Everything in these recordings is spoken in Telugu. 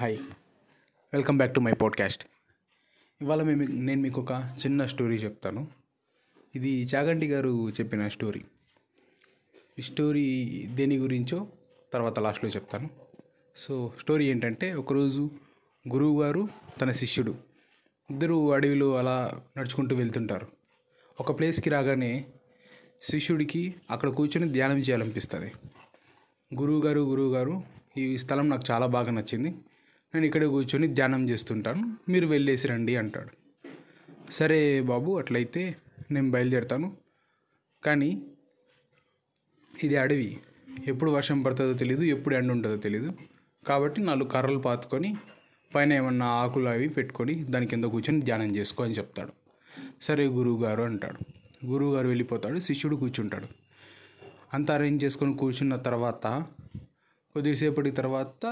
Hi welcome back to my podcast ఇవాళ మేము నేను మీకు ఒక చిన్న స్టోరీ చెప్తాను. ఇది చాగంటి గారు చెప్పిన స్టోరీ ఈ స్టోరీ దేని గురించో తర్వాత లాస్ట్లో చెప్తాను. సో స్టోరీ ఏంటంటే ఒకరోజు గురువు గారు తన శిష్యుడు ఇద్దరు అడవిలో అలా నడుచుకుంటూ వెళ్తుంటారు. ఒక ప్లేస్కి రాగానే శిష్యుడికి అక్కడ కూర్చొని ధ్యానం చేయాలనిపిస్తుంది. గురువు గారు గురువు గారు ఈ స్థలం నాకు చాలా బాగా నచ్చింది. నేను ఇక్కడ కూర్చొని ధ్యానం చేస్తుంటాను. మీరు వెళ్ళేసి రండి అంటాడు. సరే బాబు అట్లయితే నేను బయలుదేరుతాను. కానీ ఇది అడవి. ఎప్పుడు వర్షం పడుతుందో తెలీదు ఎప్పుడు ఎండ ఉంటుందో తెలీదు. కాబట్టి నాలుగు కర్రలు పాతుకొని పైన ఏమన్నా ఆకులు అవి పెట్టుకొని దాని కింద కూర్చొని ధ్యానం చేసుకో అని చెప్తాడు. సరే గురువుగారు అంటాడు. గురువుగారు వెళ్ళిపోతాడు శిష్యుడు కూర్చుంటాడు. అంతా అరేంజ్ చేసుకొని కూర్చున్న తర్వాత కొద్దిసేపటి తర్వాత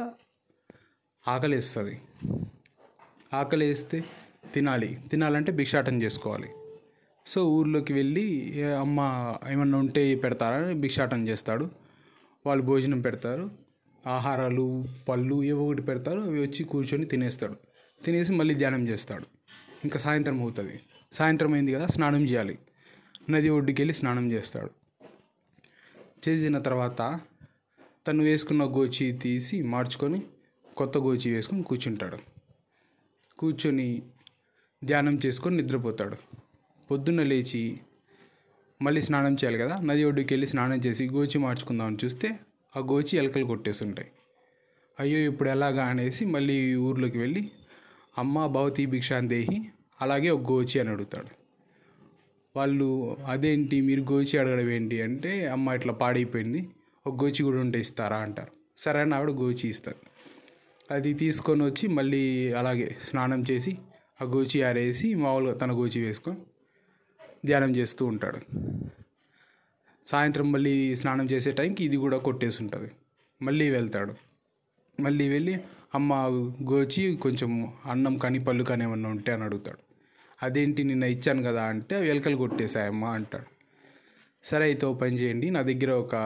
ఆకలేస్తుంది. ఆకలి వేస్తే తినాలి. తినాలంటే భిక్షాటం చేసుకోవాలి. సో ఊర్లోకి వెళ్ళి అమ్మ ఏమన్నా ఉంటే పెడతారా? భిక్షాటం చేస్తాడు. వాళ్ళు భోజనం పెడతారు. ఆహారాలు పళ్ళు ఏవో ఒకటి పెడతారు. అవి వచ్చి కూర్చొని తినేస్తాడు. తినేసి మళ్ళీ ధ్యానం చేస్తాడు. ఇంకా సాయంత్రం అవుతుంది. సాయంత్రం అయింది కదా స్నానం చేయాలి. నది ఒడ్డుకి వెళ్ళి స్నానం చేస్తాడు. చేసిన తర్వాత తను వేసుకున్న గోచి తీసి మార్చుకొని కొత్త గోచి వేసుకొని కూర్చుంటాడు. కూర్చొని ధ్యానం చేసుకొని నిద్రపోతాడు. పొద్దున్న లేచి మళ్ళీ స్నానం చేయాలి కదా నది ఒడ్డుకి వెళ్ళి స్నానం చేసి గోచి మార్చుకుందామని చూస్తే ఆ గోచి ఎలకలు కొట్టేస్తుంటాయి. అయ్యో ఇప్పుడు ఎలాగా అనేసి మళ్ళీ ఊర్లోకి వెళ్ళి అమ్మ భవతి భిక్షాందేహి అలాగే ఒక గోచి అని అడుగుతాడు. వాళ్ళు అదేంటి మీరు గోచి అడగడం ఏంటి? అంటే అమ్మ ఇట్లా పాడైపోయింది ఒక గోచి కూడా ఉంటే ఇస్తారా? అంటారు. సరే అని ఆవిడ గోచి ఇస్తారు. అది తీసుకొని వచ్చి మళ్ళీ అలాగే స్నానం చేసి ఆ గోచి ఆరేసి మామూలుగా తన గోచి వేసుకొని ధ్యానం చేస్తూ ఉంటాడు. సాయంత్రం మళ్ళీ స్నానం చేసే టైంకి ఇది కూడా కొట్టేసి ఉంటుంది. మళ్ళీ వెళ్తాడు. మళ్ళీ వెళ్ళి అమ్మ గోచి కొంచెం అన్నం కానీ పళ్ళు కానీ ఏమన్నా ఉంటే అని అడుగుతాడు. అదేంటి నిన్న ఇచ్చాను కదా అంటే ఎలకలు కొట్టేశాయమ్మ అంటాడు. సరే అయితే ఓ పని చేయండి. నా దగ్గర ఒక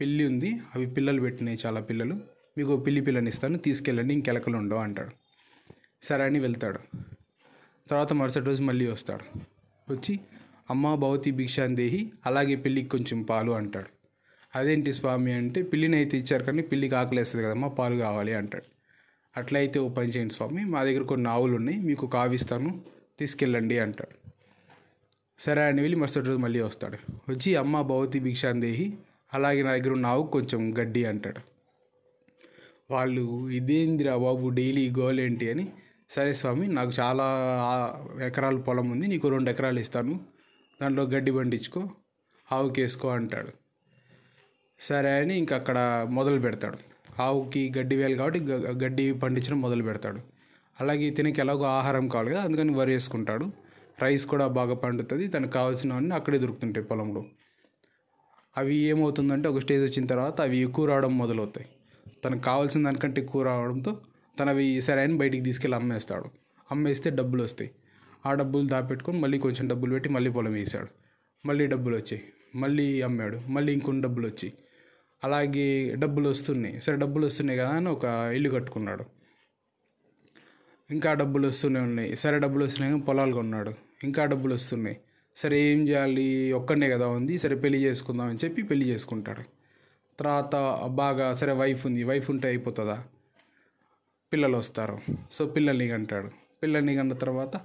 పిల్లి ఉంది. అవి పిల్లలు పెట్టినాయి చాలా పిల్లలు. మీకు పిల్లి పిల్లని ఇస్తాను తీసుకెళ్ళండి ఇంకెలకలు ఉండవు అంటాడు. సరే అని వెళ్తాడు. తర్వాత మరుసటి రోజు మళ్ళీ వస్తాడు. వచ్చి అమ్మ భవతి భిక్షాందేహి అలాగే పిల్లికి కొంచెం పాలు అంటాడు. అదేంటి స్వామి? అంటే పిల్లిని అయితే ఇచ్చారు కానీ పిల్లికి ఆకలేస్తుంది కదమ్మా పాలు కావాలి అంటాడు. అట్లయితే ఓ పని చేయండి స్వామి మా దగ్గర కొన్ని ఆవులు ఉన్నాయి మీకు కావిస్తాను తీసుకెళ్ళండి అంటాడు. సరే అని వెళ్ళి మరుసటి రోజు మళ్ళీ వస్తాడు. వచ్చి అమ్మ భవతి భిక్షాందేహి అలాగే నా దగ్గర ఉన్న ఆవు కొంచెం గడ్డి అంటాడు. వాళ్ళు ఇదేందిరా బాబు డైలీ గోల్ ఏంటి? అని. సరే స్వామి నాకు చాలా ఎకరాల పొలం ఉంది నీకు రెండు ఎకరాలు ఇస్తాను దాంట్లో గడ్డి పండించుకో ఆవుకి వేసుకో అంటాడు. సరే అని ఇంక అక్కడ మొదలు పెడతాడు. ఆవుకి గడ్డి వేయాలి కాబట్టి గ- గడ్డి పండించడం మొదలు పెడతాడు. అలాగే తినకి ఎలాగో ఆహారం కావాలి కదా అందుకని వరి వేసుకుంటాడు. రైస్ కూడా బాగా పండుతుంది తనకు కావాల్సినవన్నీ అక్కడే దొరుకుతుంటాయి పొలంలో. అవి ఏమవుతుందంటే ఒక స్టేజ్ వచ్చిన తర్వాత అవి ఎక్కువ రావడం మొదలవుతాయి. తనకు కావాల్సిన దానికంటే ఎక్కువ రావడంతో తను అవి సరే బయటికి తీసుకెళ్ళి అమ్మేస్తాడు. అమ్మేస్తే డబ్బులు వస్తాయి. ఆ డబ్బులు దాపెట్టుకొని మళ్ళీ కొంచెం డబ్బులు పెట్టి మళ్ళీ పొలం వేసాడు మళ్ళీ డబ్బులు వచ్చాయి. మళ్ళీ అమ్మాడు. మళ్ళీ ఇంకొన్ని డబ్బులు వచ్చాయి. అలాగే డబ్బులు వస్తున్నాయి. సరే డబ్బులు వస్తున్నాయి కదా అని ఒక ఇల్లు కట్టుకున్నాడు. ఇంకా డబ్బులు వస్తూనే ఉన్నాయి. సరే డబ్బులు వస్తున్నాయి కానీ పొలాలు కొన్నాడు. ఇంకా డబ్బులు వస్తున్నాయి. సరే ఏం చేయాలి? ఒక్కనే కదా ఉంది. సరే పెళ్ళి చేసుకుందాం అని చెప్పి పెళ్ళి చేసుకుంటాడు. తర్వాత బాగా సరే వైఫ్ ఉంది వైఫ్ ఉంటే అయిపోతుందా? పిల్లలు వస్తారు. సో పిల్లల్ని కంటాడు. పిల్లల్ని కన్న తర్వాత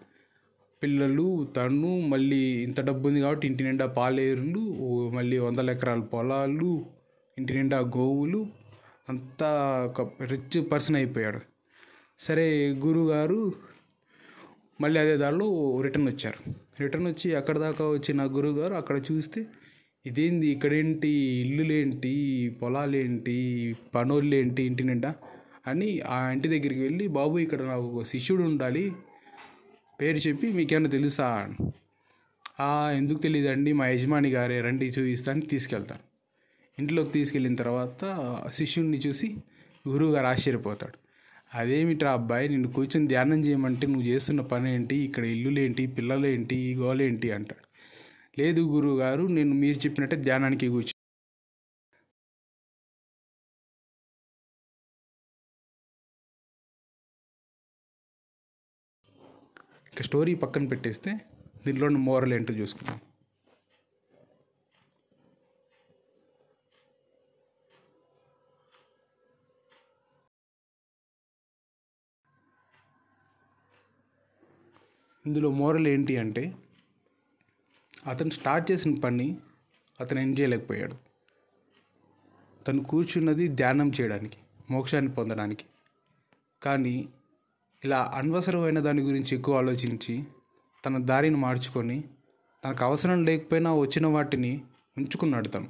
పిల్లలు తను మళ్ళీ ఇంత డబ్బు ఉంది కాబట్టి ఇంటి నిండా పాలేరులు మళ్ళీ వందల ఎకరాల పొలాలు ఇంటి నిండా గోవులు అంతా ఒక రిచ్ పర్సన్ అయిపోయాడు. సరే గురుగారు మళ్ళీ అదే దారిలో రిటర్న్ వచ్చారు. రిటర్న్ వచ్చి అక్కడ దాకా వచ్చిన గురుగారు అక్కడ చూస్తే ఇదేంది? ఇక్కడేంటి? ఇల్లులేంటి? పొలాలేంటి? పనోళ్ళేంటి? ఇంటి నిండా అని ఆ ఇంటి దగ్గరికి వెళ్ళి బాబు ఇక్కడ నాకు ఒక శిష్యుడు ఉండాలి. పేరు చెప్పి మీకేమైనా తెలుసా? "ఆ, ఎందుకు తెలియదండి మా యజమాని గారే. రండి చూపిస్తాను తీసుకెళ్తాను ఇంట్లోకి తీసుకెళ్ళిన తర్వాత శిష్యుడిని చూసి గురువుగారు ఆశ్చర్యపోతాడు. అదేమిట్రా అబ్బాయి? నిన్ను కూర్చొని ధ్యానం చేయమంటే నువ్వు చేస్తున్న పని ఏంటి ఇక్కడ ఇల్లులేంటి? పిల్లలేంటి? గోలేంటి? అంటాడు. లేదు గురువుగారు నేను మీరు చెప్పినట్టే ధ్యానానికి కూర్చు. ఇక స్టోరీ పక్కన పెట్టేస్తే దీంట్లో మోరల్ ఏంటో చూసుకుందాం. ఇందులో మోరల్ ఏంటి అంటే అతను స్టార్ట్ చేసిన పని అతను ఎండ్ చేయలేకపోయాడు. తను కూర్చున్నది ధ్యానం చేయడానికి మోక్షాన్ని పొందడానికి. కానీ ఇలా అనవసరమైన దాని గురించి ఎక్కువ ఆలోచించి తన దారిని మార్చుకొని తనకు అవసరం లేకపోయినా వచ్చిన వాటిని ఉంచుకున్నాడు తను.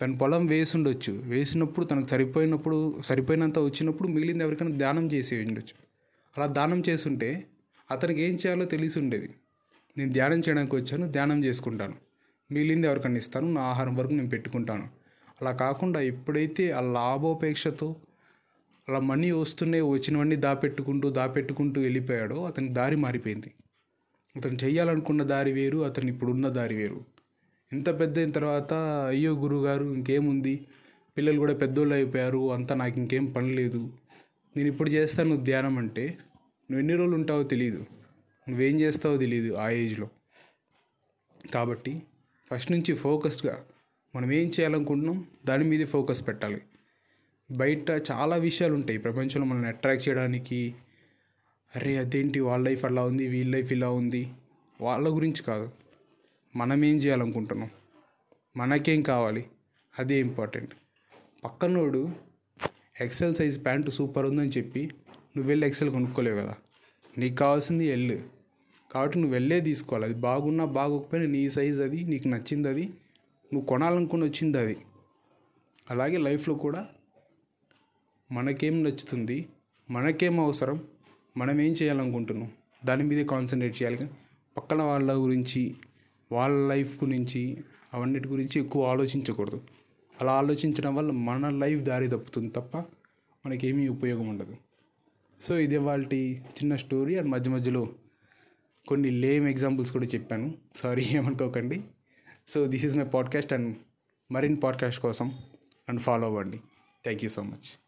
తన పొలం వేసిండొచ్చు. వేసినప్పుడు తనకు సరిపోయినప్పుడు సరిపోయినంత వచ్చినప్పుడు మిగిలింది ఎవరికైనా దానం చేసి ఉండొచ్చు అలా దానం చేసుంటే అతనికి ఏం చేయాలో తెలిసి ఉండేది. నేను ధ్యానం చేయడానికి వచ్చాను ధ్యానం చేసుకుంటాను. మిగిలింది ఎవరికన్నా ఇస్తాను నా ఆహారం వరకు నేను పెట్టుకుంటాను. అలా కాకుండా ఎప్పుడైతే ఆ లాభోపేక్షతో అలా మనీ వస్తున్నాయి వచ్చినవన్నీ దాపెట్టుకుంటూ దాపెట్టుకుంటూ వెళ్ళిపోయాడో అతని దారి మారిపోయింది. అతను చేయాలనుకున్న దారి వేరు అతను ఇప్పుడున్న దారి వేరు. ఎంత పెద్ద అయిన తర్వాత అయ్యో గురుగారు ఇంకేముంది? పిల్లలు కూడా పెద్దోళ్ళు అయిపోయారు అంతా నాకు ఇంకేం పని లేదు. నేను ఇప్పుడు చేస్తాను ధ్యానం అంటే నువ్వు ఎన్ని రోజులు ఉంటావో తెలియదు నువ్వేం చేస్తావో తెలియదు ఆ ఏజ్లో. కాబట్టి ఫస్ట్ నుంచి ఫోకస్డ్గా మనం ఏం చేయాలనుకుంటున్నాం? దాని మీదే ఫోకస్ పెట్టాలి. బయట చాలా విషయాలు ఉంటాయి. ప్రపంచంలో మనల్ని అట్రాక్ట్ చేయడానికి అరే అదేంటి వాళ్ళ లైఫ్ అలా ఉంది వీళ్ళ లైఫ్ ఇలా ఉంది? వాళ్ళ గురించి కాదు. మనం ఏం చేయాలనుకుంటున్నాం? మనకేం కావాలి? అదే ఇంపార్టెంట్. పక్కనోడు ఎక్సెల్ సైజ్ ప్యాంటు సూపర్ ఉందని చెప్పి నువ్వు వెళ్ళి ఎక్సెల్ కొనుక్కోలేవు కదా. నీకు కావాల్సింది ఎల్లు. కాబట్టి నువ్వు వెళ్ళే తీసుకోవాలి. అది బాగున్నా బాగోకపోయినా నీ సైజ్ అది నీకు నచ్చింది అది నువ్వు కొనాలనుకుని వచ్చింది అది. అలాగే లైఫ్లో కూడా మనకేం నచ్చుతుంది మనకేం అవసరం మనం ఏం చేయాలనుకుంటున్నాం దాని మీదే కాన్సన్ట్రేట్ చేయాలి. కానీ పక్కన వాళ్ళ గురించి వాళ్ళ లైఫ్ గురించి అవన్నిటి గురించి ఎక్కువ ఆలోచించకూడదు. అలా ఆలోచించడం వల్ల మన లైఫ్ దారి తప్పుతుంది తప్ప మనకేమీ ఉపయోగం ఉండదు. సో ఇది వాళ్ళ చిన్న స్టోరీ. అండ్ మధ్య మధ్యలో కొన్ని లేమ్ ఎగ్జాంపుల్స్ కూడా చెప్పాను. సారీ ఏమనుకోకండి. So this is my podcast and మరిన్ని పాడ్కాస్ట్ కోసం అండ్ ఫాలో అవ్వండి. Thank you so much